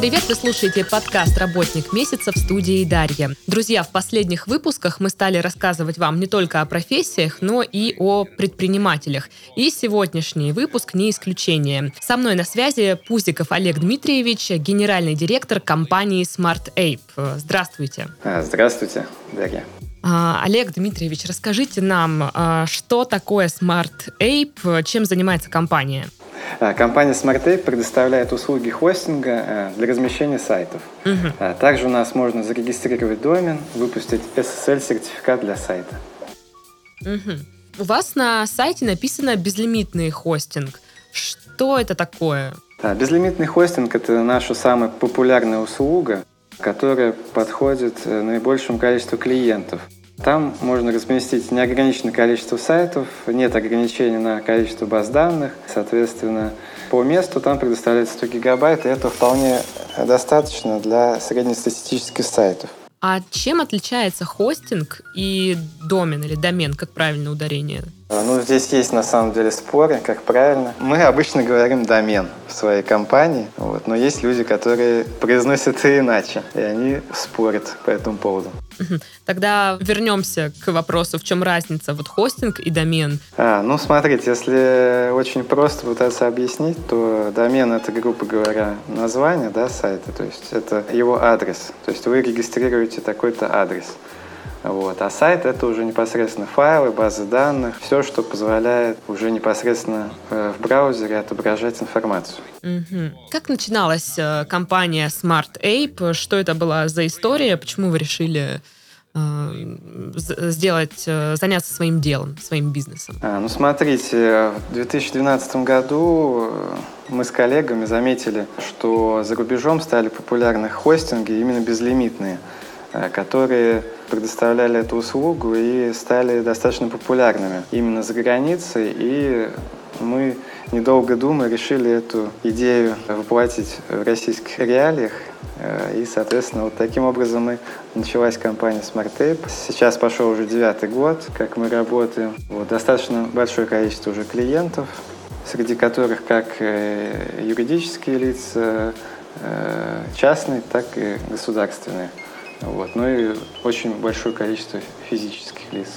привет! Вы слушаете подкаст «Работник месяца» в студии Дарья. Друзья, в последних выпусках мы стали рассказывать вам не только о профессиях, но и о предпринимателях. И сегодняшний выпуск не исключение. Со мной на связи Пузиков Олег Дмитриевич, генеральный директор компании Smart Ape. Здравствуйте. А, здравствуйте, Дарья. А, Олег Дмитриевич, расскажите нам, а, что такое Smart Ape, чем занимается компания? А, компания SmartApe предоставляет услуги хостинга э, для размещения сайтов. Угу. Также у нас можно зарегистрировать домен, выпустить SSL-сертификат для сайта. Угу. У вас на сайте написано «безлимитный хостинг». Что это такое? Безлимитный хостинг – это наша самая популярная услуга, которая подходит э, наибольшему количеству клиентов – там можно разместить неограниченное количество сайтов, нет ограничений на количество баз данных. Соответственно, по месту там предоставляется 100 гигабайт, и это вполне достаточно для среднестатистических сайтов. А чем отличается хостинг и домен или домен, как правильно ударение? А, ну, здесь есть на самом деле споры, как правильно. Мы обычно говорим домен в своей компании, вот, но есть люди, которые произносят это иначе, и они спорят по этому поводу. Тогда вернемся к вопросу, в чем разница вот хостинг и домен. А, ну смотрите, если очень просто пытаться объяснить, то домен это, грубо говоря, название да, сайта, то есть это его адрес. То есть вы регистрируете такой-то адрес. Вот. А сайт это уже непосредственно файлы, базы данных, все, что позволяет уже непосредственно э, в браузере отображать информацию. Угу. Как начиналась э, компания Smart Ape? Что это была за история? Почему вы решили э, сделать, заняться своим делом, своим бизнесом? А, ну, смотрите, в 2012 году мы с коллегами заметили, что за рубежом стали популярны хостинги именно безлимитные, которые предоставляли эту услугу и стали достаточно популярными именно за границей. И мы, недолго думая, решили эту идею воплотить в российских реалиях. Э, и, соответственно, вот таким образом мы началась компания SmartTape. Сейчас пошел уже девятый год, как мы работаем. Вот, достаточно большое количество уже клиентов, среди которых как э, юридические лица, э, частные, так и государственные. Вот. Ну и очень большое количество физических лиц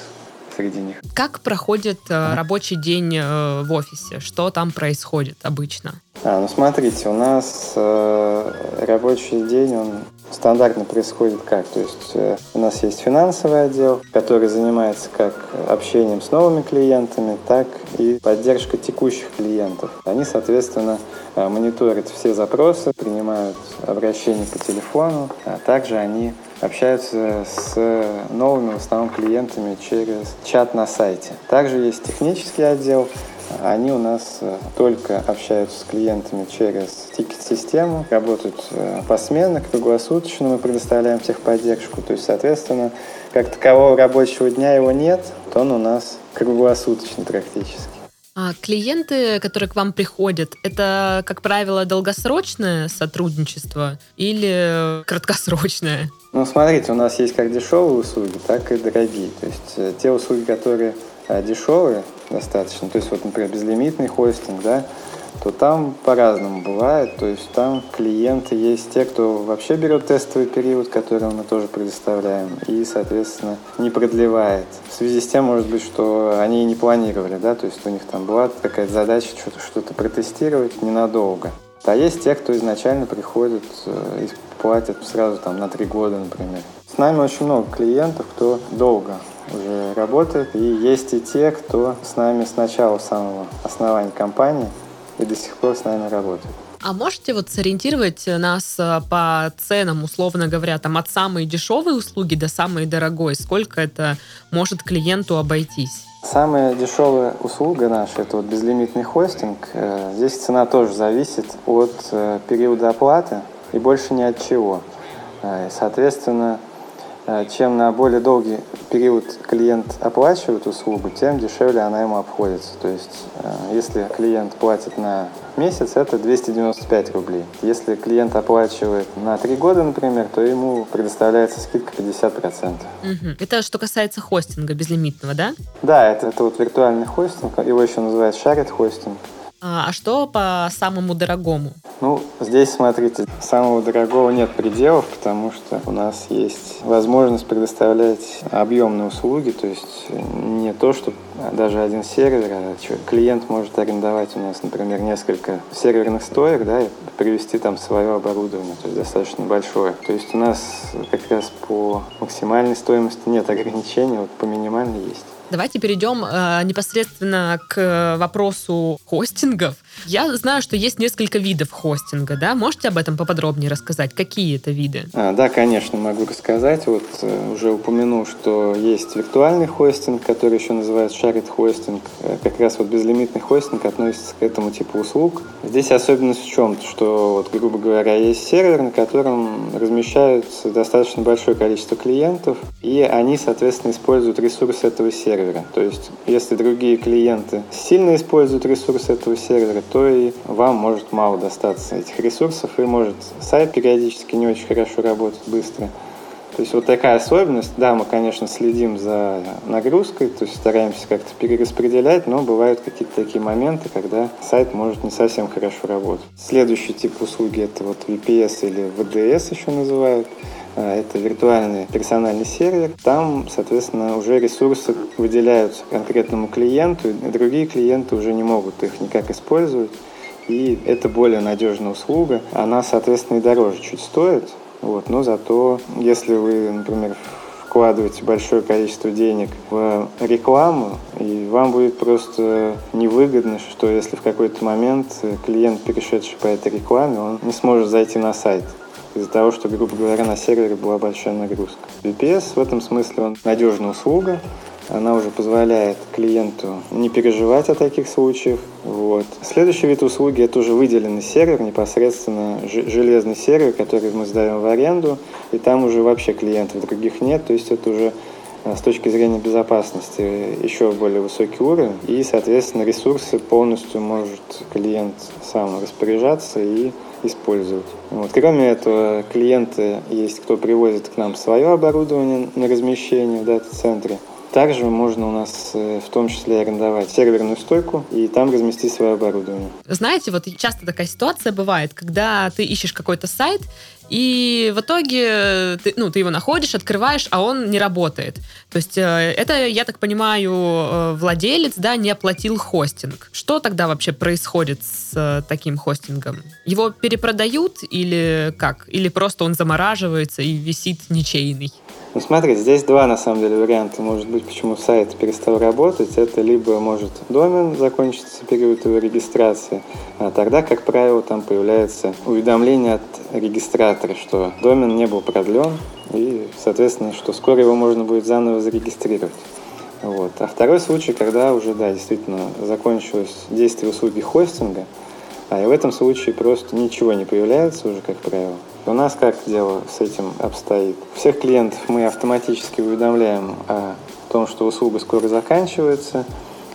среди них. Как проходит э, рабочий день э, в офисе? Что там происходит обычно? А, ну смотрите, у нас э, рабочий день, он стандартно происходит как? То есть э, у нас есть финансовый отдел, который занимается как общением с новыми клиентами, так и поддержкой текущих клиентов. Они, соответственно, э, мониторят все запросы, принимают обращения по телефону, а также они общаются с новыми в основном клиентами через чат на сайте. Также есть технический отдел, они у нас э, только общаются с клиентами через тикет-систему, работают э, посменно, круглосуточно, мы предоставляем техподдержку. То есть, соответственно, как такового рабочего дня его нет, то он у нас круглосуточный практически. А клиенты, которые к вам приходят, это, как правило, долгосрочное сотрудничество или краткосрочное? Ну, смотрите, у нас есть как дешевые услуги, так и дорогие. То есть э, те услуги, которые дешевые достаточно, то есть вот, например, безлимитный хостинг, да, то там по-разному бывает. То есть там клиенты есть те, кто вообще берет тестовый период, который мы тоже предоставляем, и, соответственно, не продлевает. В связи с тем, может быть, что они и не планировали, да, то есть у них там была какая-то задача что-то что протестировать ненадолго. А есть те, кто изначально приходит э, и платят сразу там на три года, например. С нами очень много клиентов, кто долго уже работает. И есть и те, кто с нами с начала самого основания компании и до сих пор с нами работает. А можете вот сориентировать нас э, по ценам, условно говоря, там от самой дешевой услуги до самой дорогой? Сколько это может клиенту обойтись? Самая дешевая услуга наша – это вот безлимитный хостинг. Э, здесь цена тоже зависит от э, периода оплаты и больше ни от чего. Соответственно, чем на более долгий период клиент оплачивает услугу, тем дешевле она ему обходится. То есть, э, если клиент платит на месяц, это 295 рублей. Если клиент оплачивает на 3 года, например, то ему предоставляется скидка 50%. Угу. Это что касается хостинга безлимитного, да? Да, это, это вот виртуальный хостинг, его еще называют shared хостинг. А, а что по самому дорогому? Ну, здесь, смотрите, самого дорогого нет пределов, потому что у нас есть возможность предоставлять объемные услуги, то есть не то, что даже один сервер, а клиент может арендовать у нас, например, несколько серверных стоек, да, и привести там свое оборудование, то есть достаточно большое. То есть у нас как раз по максимальной стоимости нет ограничений, вот по минимальной есть. Давайте перейдем э, непосредственно к вопросу хостингов. Я знаю, что есть несколько видов хостинга, да? Можете об этом поподробнее рассказать? Какие это виды? А, да, конечно, могу рассказать. Вот э, уже упомянул, что есть виртуальный хостинг, который еще называют shared хостинг. Э, как раз вот безлимитный хостинг относится к этому типу услуг. Здесь особенность в чем? Что, вот, грубо говоря, есть сервер, на котором размещаются достаточно большое количество клиентов, и они, соответственно, используют ресурсы этого сервера. То есть, если другие клиенты сильно используют ресурсы этого сервера, то и вам может мало достаться этих ресурсов, и может сайт периодически не очень хорошо работать быстро. То есть вот такая особенность. Да, мы, конечно, следим за нагрузкой, то есть стараемся как-то перераспределять, но бывают какие-то такие моменты, когда сайт может не совсем хорошо работать. Следующий тип услуги это вот VPS или VDS еще называют. А, это виртуальный персональный сервер. Там, соответственно, уже ресурсы выделяются конкретному клиенту, и другие клиенты уже не могут их никак использовать. И это более надежная услуга. Она, соответственно, и дороже чуть стоит. Вот. Но зато, если вы, например, вкладываете большое количество денег в рекламу, и вам будет просто невыгодно, что если в какой-то момент клиент, перешедший по этой рекламе, он не сможет зайти на сайт из-за того, что, грубо говоря, на сервере была большая нагрузка. VPS в этом смысле он надежная услуга, она уже позволяет клиенту не переживать о таких случаях. Вот. Следующий вид услуги – это уже выделенный сервер, непосредственно железный сервер, который мы сдаем в аренду, и там уже вообще клиентов других нет, то есть это уже а, с точки зрения безопасности еще более высокий уровень, и, соответственно, ресурсы полностью может клиент сам распоряжаться и использовать. Вот. Кроме этого, клиенты есть, кто привозит к нам свое оборудование на размещение в дата-центре. Также можно у нас э, в том числе арендовать серверную стойку и там разместить свое оборудование. Знаете, вот часто такая ситуация бывает, когда ты ищешь какой-то сайт, и в итоге ты, ну, ты его находишь, открываешь, а он не работает. То есть э, это, я так понимаю, э, владелец да, не оплатил хостинг. Что тогда вообще происходит с таким хостингом? Его перепродают или как? Или просто он замораживается и висит ничейный? Ну смотри, здесь два на самом деле варианта может быть, почему сайт перестал работать. Это либо может домен закончиться период его регистрации, а тогда, как правило, там появляется уведомление от регистратора, что домен не был продлен, и, соответственно, что скоро его можно будет заново зарегистрировать. Вот. А второй случай, когда уже, да, действительно закончилось действие услуги хостинга, а и в этом случае просто ничего не появляется уже, как правило. У нас как дело с этим обстоит? Всех клиентов мы автоматически уведомляем о том, что услуга скоро заканчивается.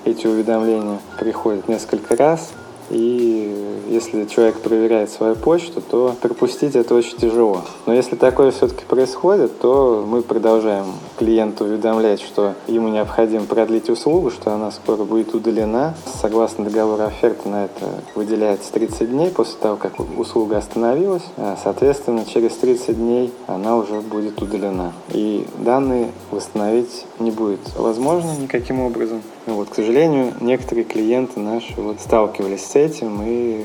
Эти уведомления приходят несколько раз. И если человек проверяет свою почту, то пропустить это очень тяжело. Но если такое все-таки происходит, то мы продолжаем клиенту уведомлять, что ему необходимо продлить услугу, что она скоро будет удалена. Согласно договору оферты на это выделяется 30 дней после того, как услуга остановилась. А, соответственно, через 30 дней она уже будет удалена. И данные восстановить не будет возможно никаким образом. Вот, к сожалению, некоторые клиенты наши вот сталкивались с этим и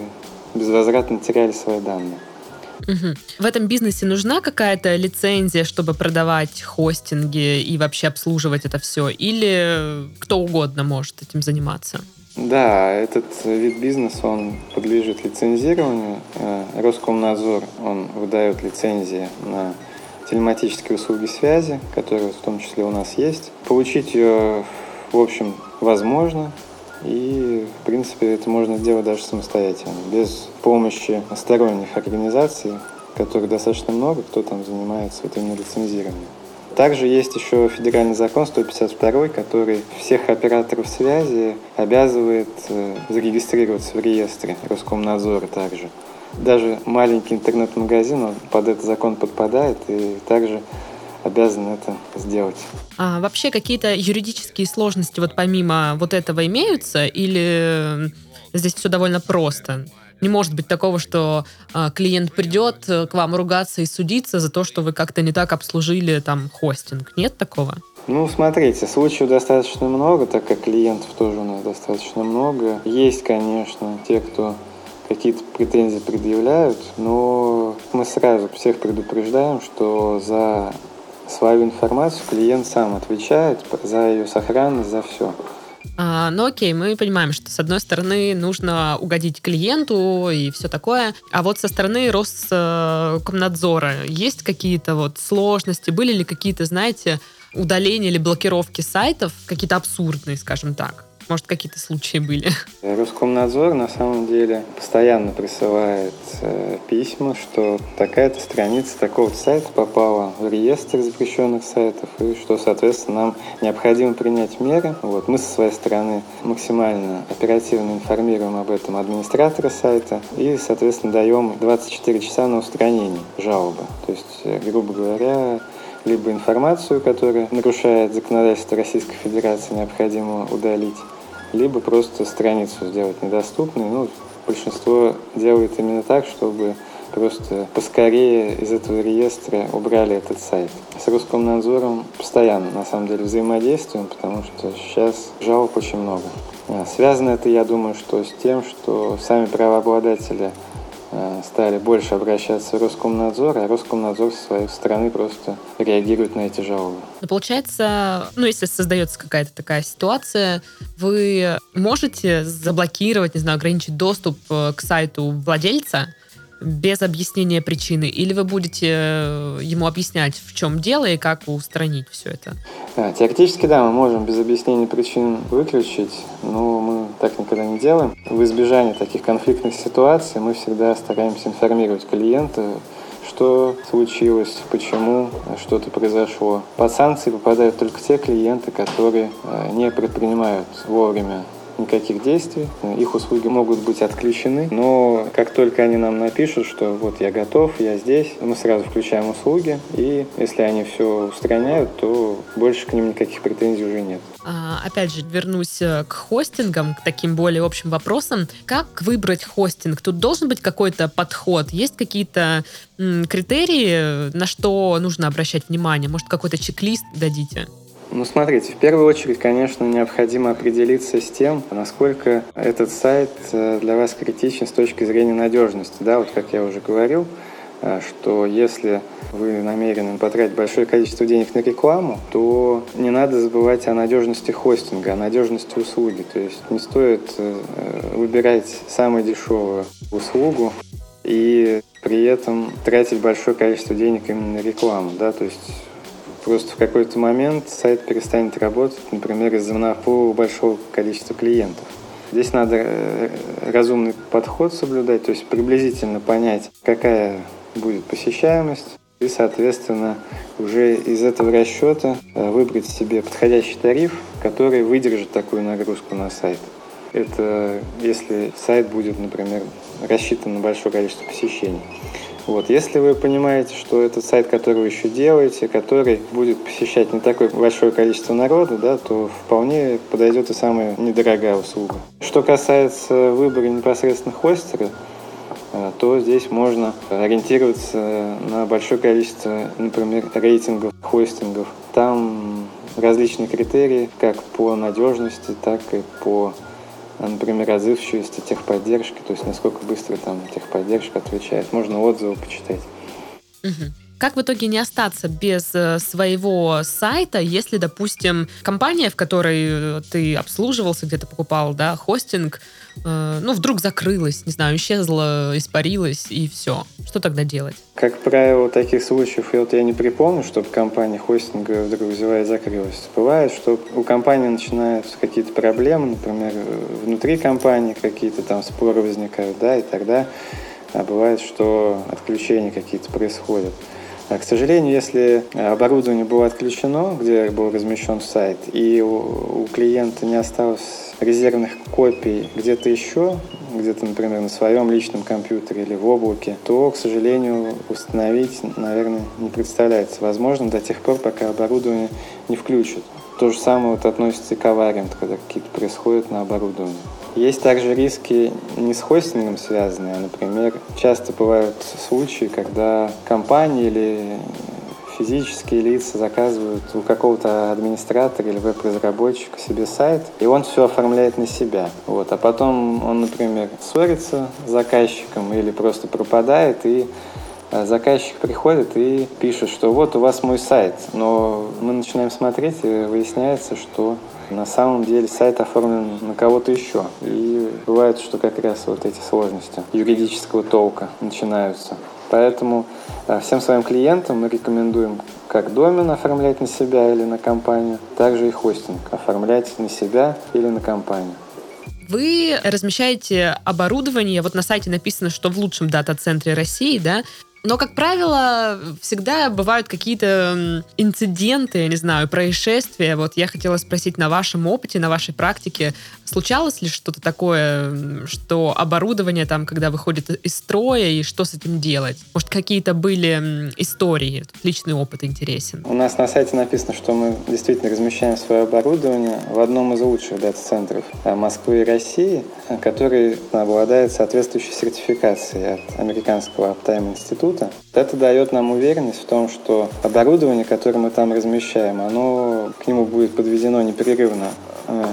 безвозвратно теряли свои данные. Угу. В этом бизнесе нужна какая-то лицензия, чтобы продавать хостинги и вообще обслуживать это все? Или кто угодно может этим заниматься? Да, этот вид бизнеса, он подлежит лицензированию. Э, Роскомнадзор, он выдает лицензии на телематические услуги связи, которые в том числе у нас есть. Получить ее, в общем, возможно. И, в принципе, это можно сделать даже самостоятельно, без помощи сторонних организаций, которых достаточно много, кто там занимается вот именно лицензированием. Также есть еще федеральный закон 152, который всех операторов связи обязывает э, зарегистрироваться в реестре Роскомнадзора также. Даже маленький интернет-магазин под этот закон подпадает и также обязан это сделать. А вообще какие-то юридические сложности вот помимо вот этого имеются или здесь все довольно просто. Не может быть такого, что э, клиент придет к вам ругаться и судиться за то, что вы как-то не так обслужили там хостинг. Нет такого? Ну, смотрите, случаев достаточно много, так как клиентов тоже у нас достаточно много. Есть, конечно, те, кто какие-то претензии предъявляют, но мы сразу всех предупреждаем, что за свою информацию клиент сам отвечает за ее сохранность, за все. А, ну окей, мы понимаем, что с одной стороны нужно угодить клиенту и все такое, а вот со стороны Роскомнадзора есть какие-то вот сложности, были ли какие-то, знаете, удаления или блокировки сайтов, какие-то абсурдные, скажем так? Может, какие-то случаи были? Роскомнадзор на самом деле постоянно присылает э, письма, что такая-то страница такого сайта попала в реестр запрещенных сайтов, и что, соответственно, нам необходимо принять меры. Вот, мы со своей стороны максимально оперативно информируем об этом администратора сайта и, соответственно, даем 24 часа на устранение жалобы. То есть, э, грубо говоря, либо информацию, которая нарушает законодательство Российской Федерации, необходимо удалить, либо просто страницу сделать недоступной. Ну, большинство делает именно так, чтобы просто поскорее из этого реестра убрали этот сайт. С Роскомнадзором постоянно, на самом деле, взаимодействуем, потому что сейчас жалоб очень много. А, связано это, я думаю, что с тем, что сами правообладатели стали больше обращаться в Роскомнадзор, а Роскомнадзор со своей стороны просто реагирует на эти жалобы. Но получается, ну, если создается какая-то такая ситуация, вы можете заблокировать, не знаю, ограничить доступ э, к сайту владельца, без объяснения причины? Или вы будете э, ему объяснять, в чем дело и как устранить все это? Да, теоретически, да, мы можем без объяснения причин выключить, но мы так никогда не делаем. В избежание таких конфликтных ситуаций мы всегда стараемся информировать клиента, что случилось, почему что-то произошло. Под санкции попадают только те клиенты, которые э, не предпринимают вовремя никаких действий, их услуги могут быть отключены, но как только они нам напишут, что вот я готов, я здесь, мы сразу включаем услуги, и если они все устраняют, то больше к ним никаких претензий уже нет. А, опять же, вернусь э, к хостингам, к таким более общим вопросам. Как выбрать хостинг? Тут должен быть какой-то подход? Есть какие-то критерии, на что нужно обращать внимание? Может, какой-то чек-лист дадите? Ну, смотрите, в первую очередь, конечно, необходимо определиться с тем, насколько этот сайт э, для вас критичен с точки зрения надежности. Да, вот как я уже говорил, э, что если вы намерены потратить большое количество денег на рекламу, то не надо забывать о надежности хостинга, о надежности услуги. То есть не стоит э, выбирать самую дешевую услугу и при этом тратить большое количество денег именно на рекламу. Да? То есть Просто в какой-то момент сайт перестанет работать, например, из-за наплыва большого количества клиентов. Здесь надо э, разумный подход соблюдать, то есть приблизительно понять, какая будет посещаемость, и, соответственно, уже из этого расчета э, выбрать себе подходящий тариф, который выдержит такую нагрузку на сайт. Это если сайт будет, например, рассчитан на большое количество посещений. Вот. Если вы понимаете, что это сайт, который вы еще делаете, который будет посещать не такое большое количество народа, да, то вполне подойдет и самая недорогая услуга. Что касается выбора непосредственно хостера, э, то здесь можно ориентироваться на большое количество, например, рейтингов хостингов. Там различные критерии, как по надежности, так и по например, отзывчивости, техподдержки, то есть насколько быстро там техподдержка отвечает. Можно отзывы почитать. Угу. Как в итоге не остаться без э, своего сайта, если, допустим, компания, в которой э, ты обслуживался, где-то покупал, да, хостинг, э, ну, вдруг закрылась, не знаю, исчезла, испарилась, и все. Что тогда делать? Как правило, таких случаев вот я не припомню, чтобы компания хостинга вдруг взяла и закрылась. Бывает, что у компании начинаются какие-то проблемы, например, внутри компании какие-то там споры возникают, да, и тогда а бывает, что отключения какие-то происходят. А, к сожалению, если оборудование было отключено, где был размещен сайт, и у клиента не осталось резервных копий где-то еще, где-то, например, на своем личном компьютере или в облаке, то, к сожалению, установить, наверное, не представляется возможным до тех пор, пока оборудование не включат. То же самое вот относится и к авариям, когда какие-то происходят на оборудовании. Есть также риски не с хостингом связанные, а, например, часто бывают случаи, когда компании или физические лица заказывают у какого-то администратора или веб-разработчика себе сайт, и он все оформляет на себя. Вот. А потом он, например, ссорится с заказчиком или просто пропадает, и э, заказчик приходит и пишет, что вот у вас мой сайт, но мы начинаем смотреть, и выясняется, что на самом деле сайт оформлен на кого-то еще. И бывает, что как раз вот эти сложности юридического толка начинаются. Поэтому э, всем своим клиентам мы рекомендуем как домен оформлять на себя или на компанию, также и хостинг оформлять на себя или на компанию. Вы размещаете оборудование, вот на сайте написано, что в лучшем дата-центре России, да, но, как правило, всегда бывают какие-то инциденты, я не знаю, происшествия. Вот я хотела спросить на вашем опыте, на вашей практике, случалось ли что-то такое, что оборудование там, когда выходит из строя, и что с этим делать? Может, какие-то были истории? Личный опыт интересен. У нас на сайте написано, что мы действительно размещаем свое оборудование в одном из лучших дата-центров э, Москвы и России, э, который обладает соответствующей сертификацией от американского Uptime института. Это дает нам уверенность в том, что оборудование, которое мы там размещаем, оно к нему будет подведено непрерывно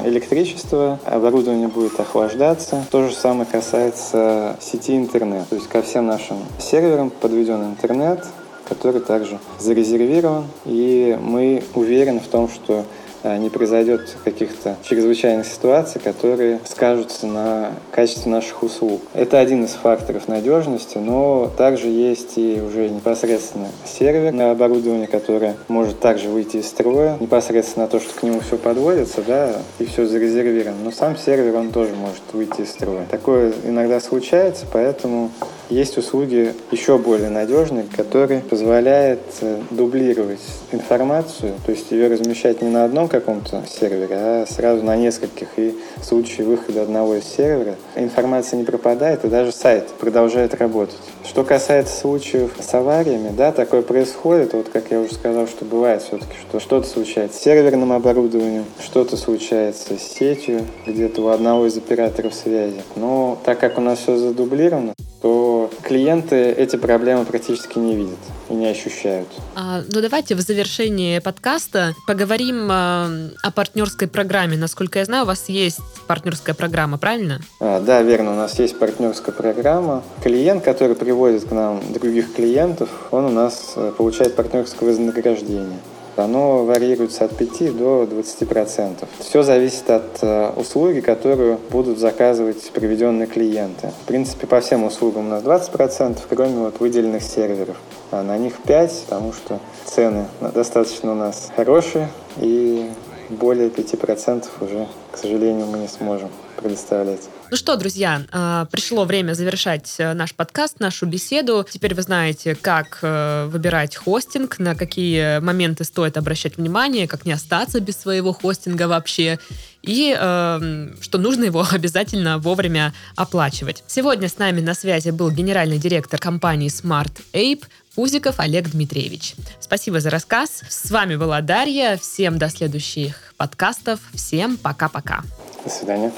электричество, оборудование будет охлаждаться. То же самое касается сети интернет. То есть ко всем нашим серверам подведен интернет, который также зарезервирован. И мы уверены в том, что не произойдет каких-то чрезвычайных ситуаций, которые скажутся на качестве наших услуг. Это один из факторов надежности, но также есть и уже непосредственно серверное оборудование, которое может также выйти из строя, непосредственно то, что к нему все подводится, да, и все зарезервировано. Но сам сервер, он тоже может выйти из строя. Такое иногда случается, поэтому есть услуги еще более надежные, которые позволяют э, дублировать информацию, то есть ее размещать не на одном каком-то сервере, а сразу на нескольких. И в случае выхода одного из сервера информация не пропадает, и даже сайт продолжает работать. Что касается случаев с авариями, да, такое происходит. Вот как я уже сказал, что бывает все-таки, что что-то случается с серверным оборудованием, что-то случается с сетью, где-то у одного из операторов связи. Но так как у нас все задублировано, то клиенты эти проблемы практически не видят и не ощущают. А, ну давайте в завершении подкаста поговорим а, о партнерской программе. Насколько я знаю, у вас есть партнерская программа, правильно? А, да, верно, у нас есть партнерская программа. Клиент, который приводит к нам других клиентов, он у нас э, получает партнерское вознаграждение оно варьируется от 5 до 20 процентов. Все зависит от э, услуги, которую будут заказывать приведенные клиенты. В принципе, по всем услугам у нас 20 процентов, кроме вот выделенных серверов. А на них 5, потому что цены достаточно у нас хорошие и более 5% уже, к сожалению, мы не сможем предоставлять. Ну что, друзья, а, пришло время завершать э, наш подкаст, нашу беседу. Теперь вы знаете, как э, выбирать хостинг, на какие моменты стоит обращать внимание, как не остаться без своего хостинга вообще, и э, что нужно его обязательно вовремя оплачивать. Сегодня с нами на связи был генеральный директор компании Smart Ape Пузиков Олег Дмитриевич. Спасибо за рассказ. С вами была Дарья. Всем до следующих подкастов. Всем пока-пока. До свидания.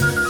Thank you.